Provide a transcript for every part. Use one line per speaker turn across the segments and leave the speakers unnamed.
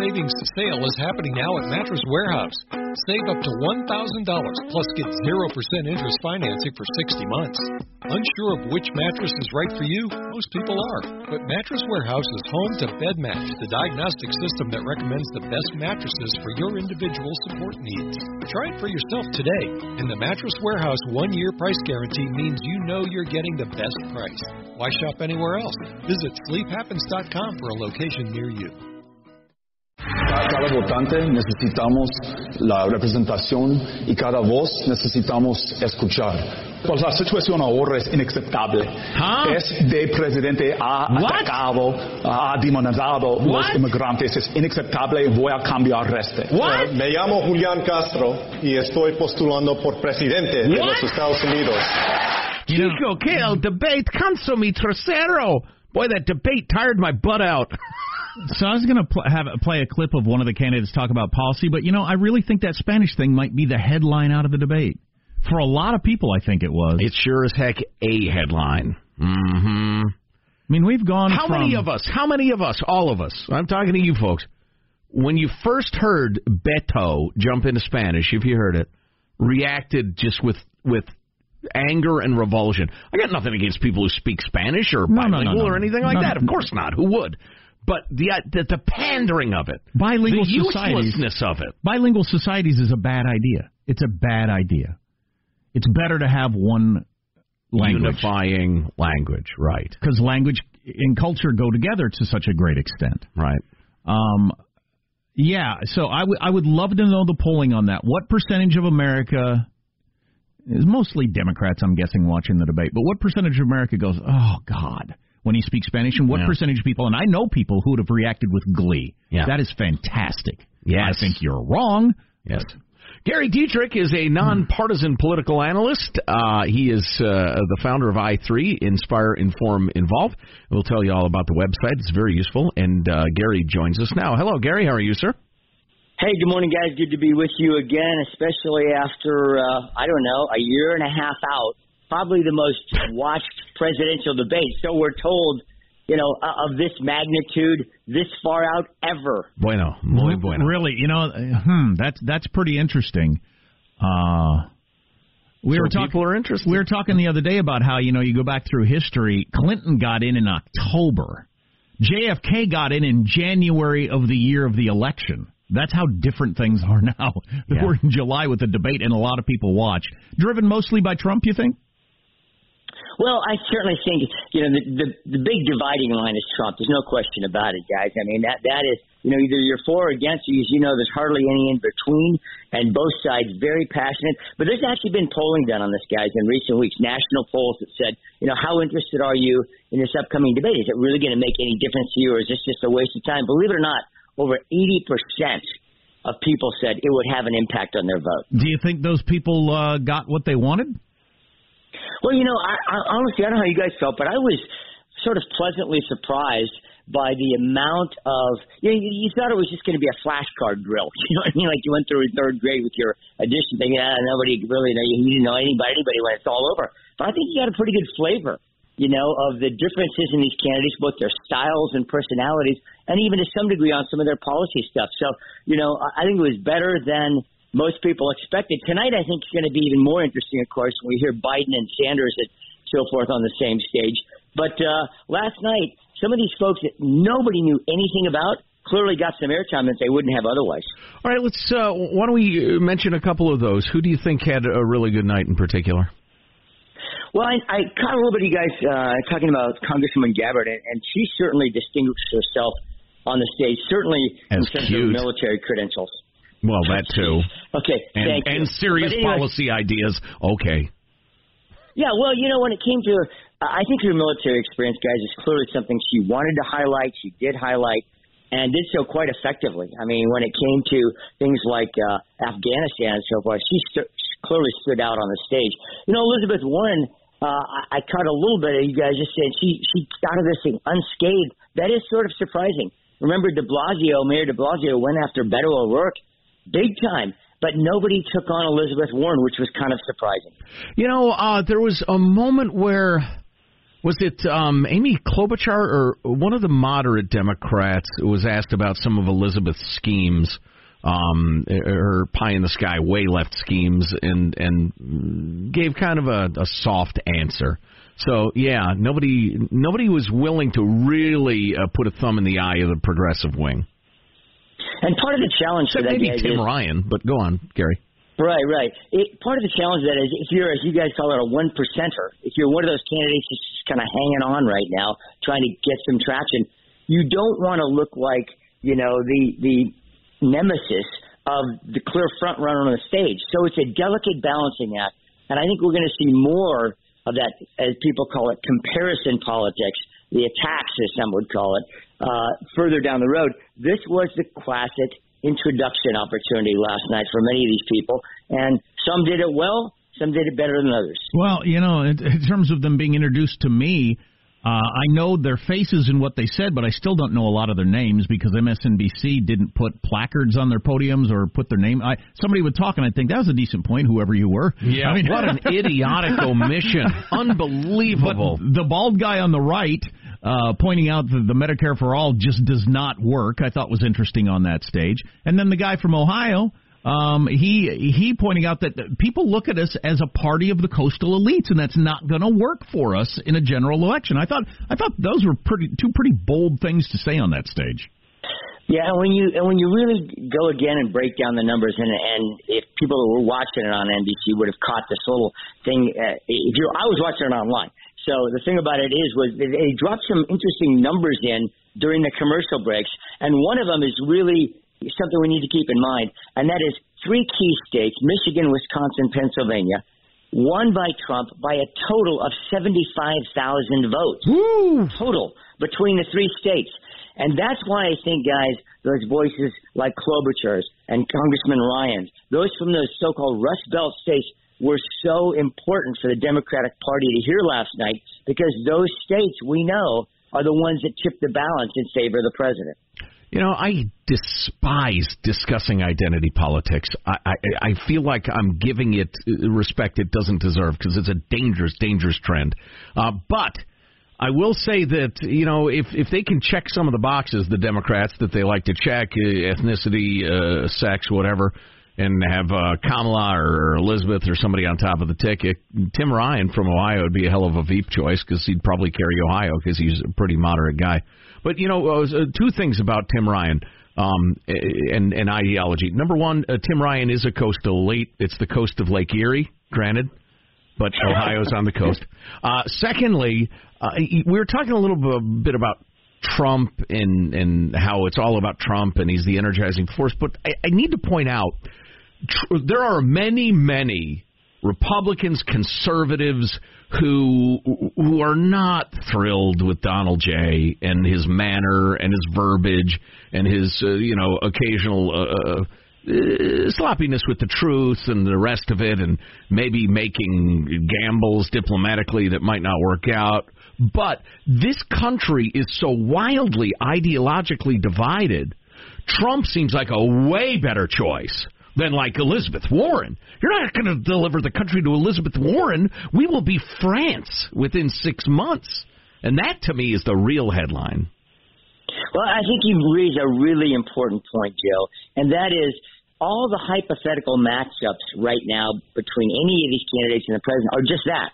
Savings to sale is happening now at Mattress Warehouse. Save up to $1,000 plus get 0% interest financing for 60 months. Unsure of which mattress is right for you? Most people are. But Mattress Warehouse is home to BedMatch, the diagnostic system that recommends the best mattresses for your individual support needs. Try it for yourself today. And the Mattress Warehouse one year price guarantee means you know you're getting the best price. Why shop anywhere else? Visit sleephappens.com for a location near you.
Cada votante necesitamos la representación y cada voz necesitamos escuchar. Pues la situación ahora es inaceptable. Es de presidente ha atacado, ha demonizado los inmigrantes. Es inaceptable. Voy a cambiar este.
Eh, me llamo Julián Castro y estoy postulando por presidente de los Estados Unidos.
Chico, que el debate canso mi trasero. Boy, that debate tired my butt out.
so I was going to pl- have play a clip of one of the candidates talk about policy, but you know, I really think that Spanish thing might be the headline out of the debate. For a lot of people, I think it was.
It sure as heck a headline. Mm-hmm.
I mean, we've gone.
How
from,
many of us? How many of us? All of us. I'm talking to you folks. When you first heard Beto jump into Spanish, if you heard it, reacted just with with anger and revulsion. I got nothing against people who speak Spanish or
No, no, no,
bilingual
no.
or anything like that. Of course not. Who would? But the uh, the, the pandering of it,
Bilingual
the uselessness of it.
Bilingual societies is a bad idea. It's a bad idea. It's better to have one language
Unifying language, right?
because language and culture go together to such a great extent.
Right.
Um, yeah, so I would I would love to know the polling on that. What percentage of America is mostly Democrats, I'm guessing, watching the debate, but what percentage of America goes, oh God, when he speaks Spanish, and what
Yeah.
percentage of people, and I know people who would have reacted with glee.
Yeah.
That is fantastic.
Yes.
I think you're wrong.
Yes. Gary Dietrich is a nonpartisan political analyst. Uh, he is uh, the founder of i3, Inspire, Inform, Involve. We'll tell you all about the website. It's very useful. And uh, Gary joins us now. Hello, Gary. How are you, sir?
Hey, good morning, guys. Good to be with you again, especially after, uh, I don't know, a year and a half out. Probably the most watched presidential debate. So we're told, you know, uh, of this magnitude, this far out ever.
Bueno, muy bueno.
Really, you know, uh, hmm, that's that's pretty interesting. Uh, we
So
were talking.
people are interested.
We were talking the other day about how you know you go back through history. Clinton got in in October. JFK got in in January of the year of the election. That's how different things are now.
Yeah.
We're in July with the debate, and a lot of people watch. Driven mostly by Trump, you think?
Well, I certainly think you know the, the the big dividing line is Trump. There's no question about it, guys. I mean that that is you know either you're for or against. As you know, there's hardly any in between, and both sides very passionate. But there's actually been polling done on this, guys, in recent weeks. National polls that said, you know, how interested are you in this upcoming debate? Is it really going to make any difference to you, or is this just a waste of time? Believe it or not, over 80 percent of people said it would have an impact on their vote.
Do you think those people uh, got what they wanted?
Well, you know, I, I honestly I don't know how you guys felt, but I was sort of pleasantly surprised by the amount of you know you, thought it was just going to be a flashcard drill. You know what I mean? Like you went through third grade with your addition thing. Yeah, nobody really know you. You didn't know anybody anybody when it's all over. But I think you got a pretty good flavor, you know, of the differences in these candidates, both their styles and personalities, and even to some degree on some of their policy stuff. So you know, I think it was better than most people expected. Tonight, I think, is going to be even more interesting, of course, when we hear Biden and Sanders and so forth on the same stage. But uh, last night, some of these folks that nobody knew anything about clearly got some airtime that they wouldn't have otherwise.
All right, let's. Uh, why don't we mention a couple of those? Who do you think had a really good night in particular?
Well, I, I caught a little bit of you guys uh, talking about Congresswoman Gabbard, and, and she certainly distinguished herself on the stage, certainly
As
in terms
cute.
of military credentials.
Well, that too.
Okay,
And, and serious
anyway,
policy ideas. Okay.
Yeah, well, you know, when it came to, uh, I think her military experience, guys, is clearly something she wanted to highlight. She did highlight and did so quite effectively. I mean, when it came to things like uh, Afghanistan and so forth, she st- clearly stood out on the stage. You know, Elizabeth Warren, uh, I, I caught a little bit of you guys just saying she she got out of this thing unscathed. That is sort of surprising. Remember, De Blasio, Mayor De Blasio, went after Beto O'Rourke big time. But nobody took on Elizabeth Warren, which was kind of surprising.
You know, uh, there was a moment where was it um, Amy Klobuchar or one of the moderate Democrats was asked about some of Elizabeth's schemes, um, her pie in the sky way left schemes, and and gave kind of a, a soft answer. So yeah, nobody nobody was willing to really uh, put a thumb in the eye of the progressive wing.
And part of the challenge for that
maybe Tim
is,
Ryan, but go on, Gary.
Right, right. It, part of the challenge that is, if you're, as you guys call it, a one percenter, if you're one of those candidates that's just kind of hanging on right now, trying to get some traction, you don't want to look like, you know, the the nemesis of the clear front runner on the stage. So it's a delicate balancing act, and I think we're going to see more of that, as people call it, comparison politics, the attacks, as some would call it, uh, further down the road. This was the classic introduction opportunity last night for many of these people, and some did it well, some did it better than others.
Well, you know, in, in terms of them being introduced to me, uh, I know their faces and what they said, but I still don't know a lot of their names because MSNBC didn't put placards on their podiums or put their name. I, somebody would talk, and I'd think that was a decent point, whoever you were.
Yeah,
I mean,
what an idiotic omission! Unbelievable.
But the bald guy on the right uh, pointing out that the Medicare for All just does not work, I thought was interesting on that stage. And then the guy from Ohio, um, he he pointing out that people look at us as a party of the coastal elites, and that's not going to work for us in a general election. I thought I thought those were pretty two pretty bold things to say on that stage.
Yeah, and when you and when you really go again and break down the numbers, and and if people were watching it on NBC would have caught this little thing, uh, if you I was watching it online. So the thing about it is, was they dropped some interesting numbers in during the commercial breaks, and one of them is really something we need to keep in mind, and that is three key states: Michigan, Wisconsin, Pennsylvania, won by Trump by a total of seventy-five thousand votes total between the three states. And that's why I think, guys, those voices like Klobuchar's and Congressman Ryan's, those from those so-called Rust Belt states were so important for the Democratic Party to hear last night because those states we know are the ones that tip the balance in favor of the president.
You know, I despise discussing identity politics. I, I, I feel like I'm giving it respect it doesn't deserve because it's a dangerous, dangerous trend. Uh, but I will say that you know if if they can check some of the boxes, the Democrats that they like to check, uh, ethnicity, uh, sex, whatever, and have uh, Kamala or Elizabeth or somebody on top of the ticket, Tim Ryan from Ohio would be a hell of a Veep choice because he'd probably carry Ohio because he's a pretty moderate guy. But you know, uh, two things about Tim Ryan um, and, and ideology. Number one, uh, Tim Ryan is a coastal elite. It's the coast of Lake Erie, granted, but Ohio's on the coast. Uh, secondly, uh, we were talking a little bit about Trump and and how it's all about Trump and he's the energizing force. But I, I need to point out tr- there are many, many Republicans, conservatives who who are not thrilled with Donald J. and his manner and his verbiage and his uh, you know occasional uh, uh, sloppiness with the truth and the rest of it, and maybe making gambles diplomatically that might not work out. But this country is so wildly ideologically divided. Trump seems like a way better choice than like Elizabeth Warren. You're not going to deliver the country to Elizabeth Warren. We will be France within six months. And that to me is the real headline.
Well, I think you raise a really important point, Joe, and that is all the hypothetical matchups right now between any of these candidates and the president are just that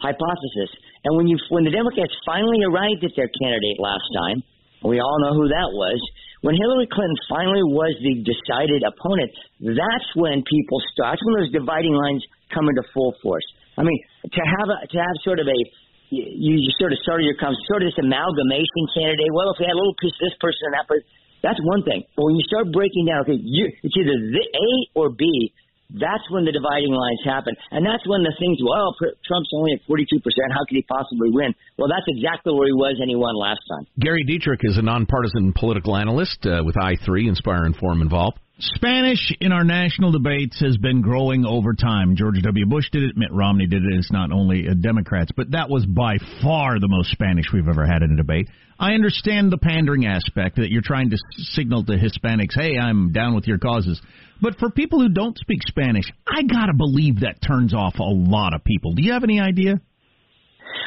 hypothesis. And when you when the Democrats finally arrived at their candidate last time, we all know who that was. When Hillary Clinton finally was the decided opponent, that's when people start. That's when those dividing lines come into full force. I mean, to have a, to have sort of a you, you sort of started your conversation, sort of this amalgamation candidate. Well, if we had a little piece of this person and that person, that's one thing. But when you start breaking down, okay, you, it's either the A or B. That's when the dividing lines happen, and that's when the things. Well, Trump's only at forty-two percent. How could he possibly win? Well, that's exactly where he was, and he won last time.
Gary Dietrich is a nonpartisan political analyst uh, with I three Inspire, Inform, Involve.
Spanish in our national debates has been growing over time. George W. Bush did it, Mitt Romney did it. It's not only Democrats, but that was by far the most Spanish we've ever had in a debate. I understand the pandering aspect that you're trying to signal to Hispanics, hey, I'm down with your causes. But for people who don't speak Spanish, I gotta believe that turns off a lot of people. Do you have any idea?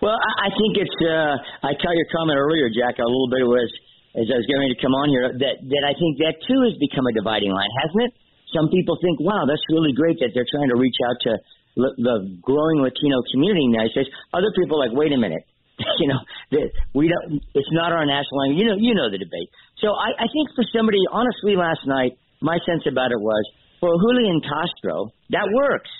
Well, I think it's. Uh, I tell your comment earlier, Jack. A little bit was as I was getting ready to come on here, that that I think that too has become a dividing line, hasn't it? Some people think, wow, that's really great that they're trying to reach out to l- the growing Latino community in the United States. Other people are like, wait a minute, you know, that we don't. It's not our national language. You know, you know the debate. So I, I think for somebody, honestly, last night, my sense about it was for Julian Castro, that works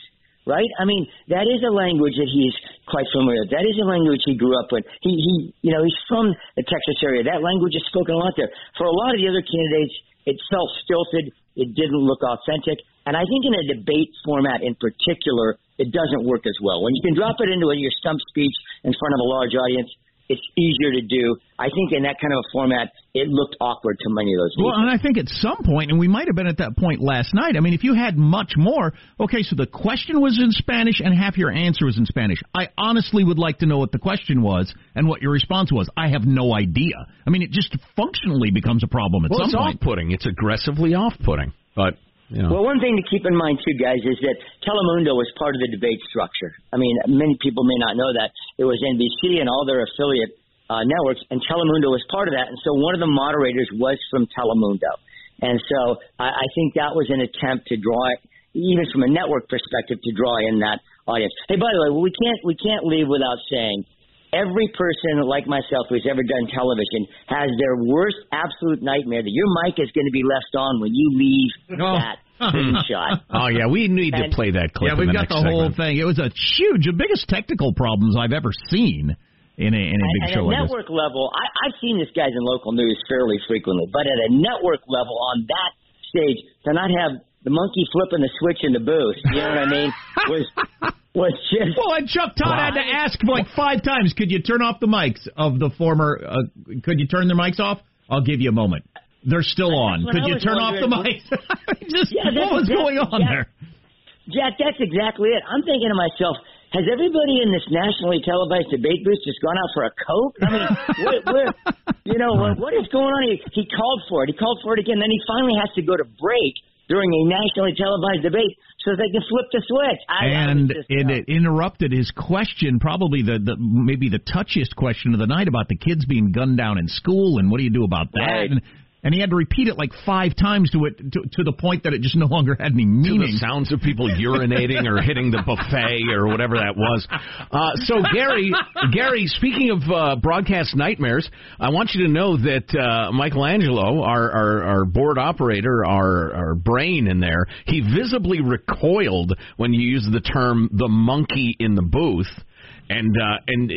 right? I mean, that is a language that he's quite familiar with. That is a language he grew up with. He, he, you know, he's from the Texas area. That language is spoken a lot there. For a lot of the other candidates, it felt stilted. It didn't look authentic. And I think in a debate format in particular, it doesn't work as well. When you can drop it into your stump speech in front of a large audience, it's easier to do. I think in that kind of a format, it looked awkward to many of those people.
Well, and I think at some point, and we might have been at that point last night. I mean, if you had much more, okay, so the question was in Spanish and half your answer was in Spanish. I honestly would like to know what the question was and what your response was. I have no idea. I mean, it just functionally becomes a problem at
well,
some
it's
point.
off-putting. It's aggressively off-putting, but you know.
Well, one thing to keep in mind too, guys, is that Telemundo was part of the debate structure. I mean, many people may not know that it was NBC and all their affiliate uh, networks, and Telemundo was part of that. And so one of the moderators was from Telemundo, and so I, I think that was an attempt to draw, even from a network perspective, to draw in that audience. Hey, by the way, we can't we can't leave without saying every person like myself who's ever done television has their worst absolute nightmare that your mic is going to be left on when you leave oh. that screenshot.
oh yeah, we need and, to play that clip.
Yeah, we've
the
got the
segment.
whole thing. It was a huge, the biggest technical problems I've ever seen in a in a big
at
show
a network level, I, I've seen this guys in local news fairly frequently, but at a network level on that stage, to not have the monkey flipping the switch in the booth, you know what I mean, was was just.
Well, and Chuck Todd wow. had to ask like five times, could you turn off the mics of the former? Uh, could you turn their mics off? I'll give you a moment. They're still on. Could you turn off the mics? just yeah, what was going on
Jack,
there?
Jack, that's exactly it. I'm thinking to myself, has everybody in this nationally televised debate booth just gone out for a coke? I mean, where, where, you know, what, what is going on? He, he called for it. He called for it again. Then he finally has to go to break during a nationally televised debate so they can flip the switch. I,
and
I just,
it, it interrupted his question, probably the, the maybe the touchiest question of the night about the kids being gunned down in school and what do you do about that?
Right.
And and he had to repeat it like five times to it to, to the point that it just no longer had any meaning.
To the sounds of people urinating or hitting the buffet or whatever that was. Uh, so Gary, Gary, speaking of uh, broadcast nightmares, I want you to know that uh, Michelangelo, our, our our board operator, our our brain in there, he visibly recoiled when you used the term the monkey in the booth. And uh, and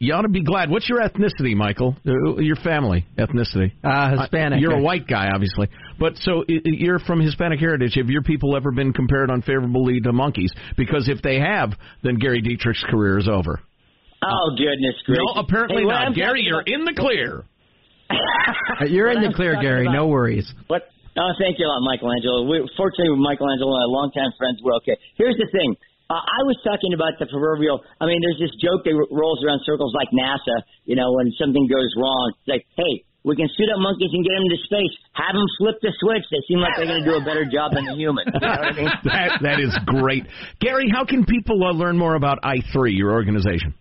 you ought to be glad. What's your ethnicity, Michael? Uh, your family ethnicity?
Uh, Hispanic.
Uh, you're a white guy, obviously, but so you're from Hispanic heritage. Have your people ever been compared unfavorably to monkeys? Because if they have, then Gary Dietrich's career is over.
Oh goodness gracious!
No, apparently
hey,
not. Gary, you're in the clear.
you're in the clear, Gary.
About,
no worries.
What Oh, thank you a lot, Michelangelo. We, fortunately, with Michelangelo and I, longtime friends, we're okay. Here's the thing. Uh, I was talking about the proverbial. I mean, there's this joke that rolls around circles like NASA. You know, when something goes wrong, it's like, hey, we can suit up monkeys and get them into space. Have them flip the switch. They seem like they're going to do a better job than a human. You know what I mean?
that that is great, Gary. How can people uh, learn more about I three, your organization?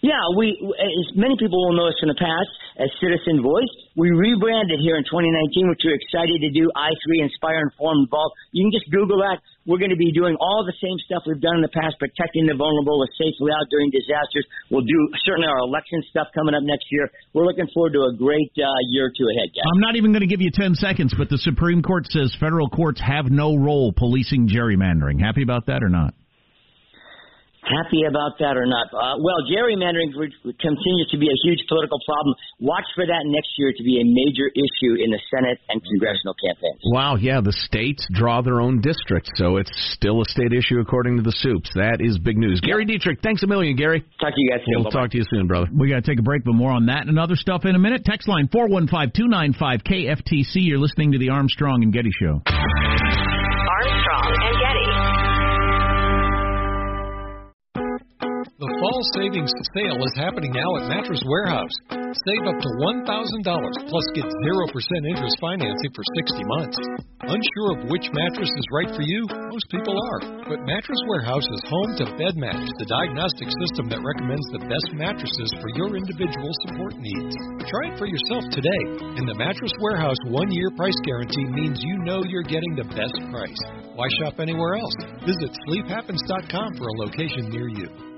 Yeah, we as many people will know us from the past as Citizen Voice. We rebranded here in 2019, which we're excited to do. I3 Inspire, Inform, Involve. You can just Google that. We're going to be doing all the same stuff we've done in the past, protecting the vulnerable with safely out during disasters. We'll do certainly our election stuff coming up next year. We're looking forward to a great uh, year or two ahead, guys.
I'm not even going to give you 10 seconds, but the Supreme Court says federal courts have no role policing gerrymandering. Happy about that or not?
Happy about that or not. Uh, well, gerrymandering continues to be a huge political problem. Watch for that next year to be a major issue in the Senate and congressional campaigns.
Wow, yeah, the states draw their own districts, so it's still a state issue according to the soups. That is big news. Gary Dietrich, thanks a million, Gary.
Talk to you guys
soon. We'll
Bye-bye.
talk to you soon, brother.
We got to take a break, but more on that and other stuff in a minute. Text line 415 295 KFTC. You're listening to the Armstrong and Getty Show.
Fall savings sale is happening now at Mattress Warehouse. Save up to $1,000 plus get 0% interest financing for 60 months. Unsure of which mattress is right for you? Most people are. But Mattress Warehouse is home to BedMatch, the diagnostic system that recommends the best mattresses for your individual support needs. Try it for yourself today. And the Mattress Warehouse one year price guarantee means you know you're getting the best price. Why shop anywhere else? Visit sleephappens.com for a location near you.